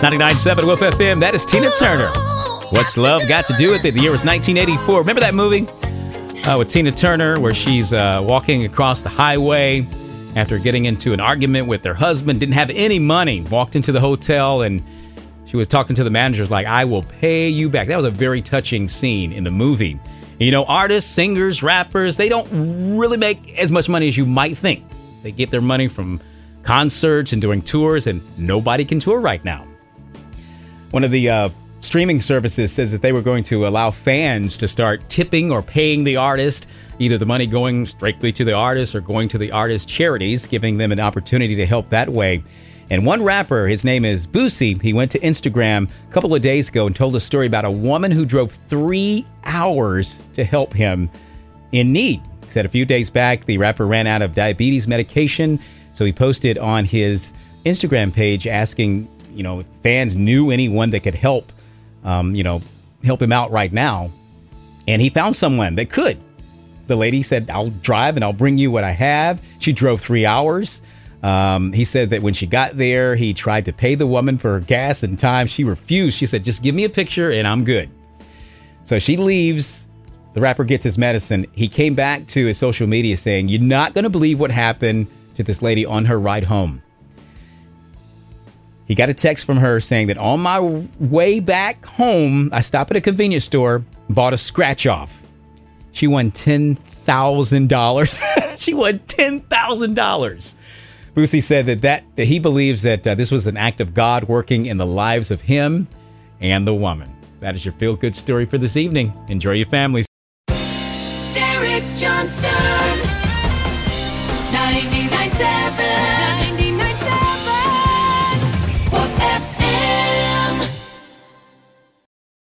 99.7 Wolf FM. That is Tina Turner. What's Love Got to Do with It? The year was 1984. Remember that movie uh, with Tina Turner where she's uh, walking across the highway after getting into an argument with her husband, didn't have any money, walked into the hotel and she was talking to the managers like, I will pay you back. That was a very touching scene in the movie. You know, artists, singers, rappers, they don't really make as much money as you might think. They get their money from concerts and doing tours, and nobody can tour right now. One of the uh, streaming services says that they were going to allow fans to start tipping or paying the artist, either the money going strictly to the artist or going to the artist charities, giving them an opportunity to help that way. And one rapper, his name is Boosie, he went to Instagram a couple of days ago and told a story about a woman who drove three hours to help him in need. He said a few days back, the rapper ran out of diabetes medication, so he posted on his Instagram page asking you know, if fans knew anyone that could help, um, you know, help him out right now. And he found someone that could. The lady said, I'll drive and I'll bring you what I have. She drove three hours. Um, he said that when she got there, he tried to pay the woman for her gas and time. She refused. She said, just give me a picture and I'm good. So she leaves. The rapper gets his medicine. He came back to his social media saying, You're not going to believe what happened to this lady on her ride home. He got a text from her saying that on my way back home, I stopped at a convenience store, bought a scratch off. She won $10,000. she won $10,000. Boosie said that, that, that he believes that uh, this was an act of God working in the lives of him and the woman. That is your feel good story for this evening. Enjoy your families. Derek Johnson, 99 cents.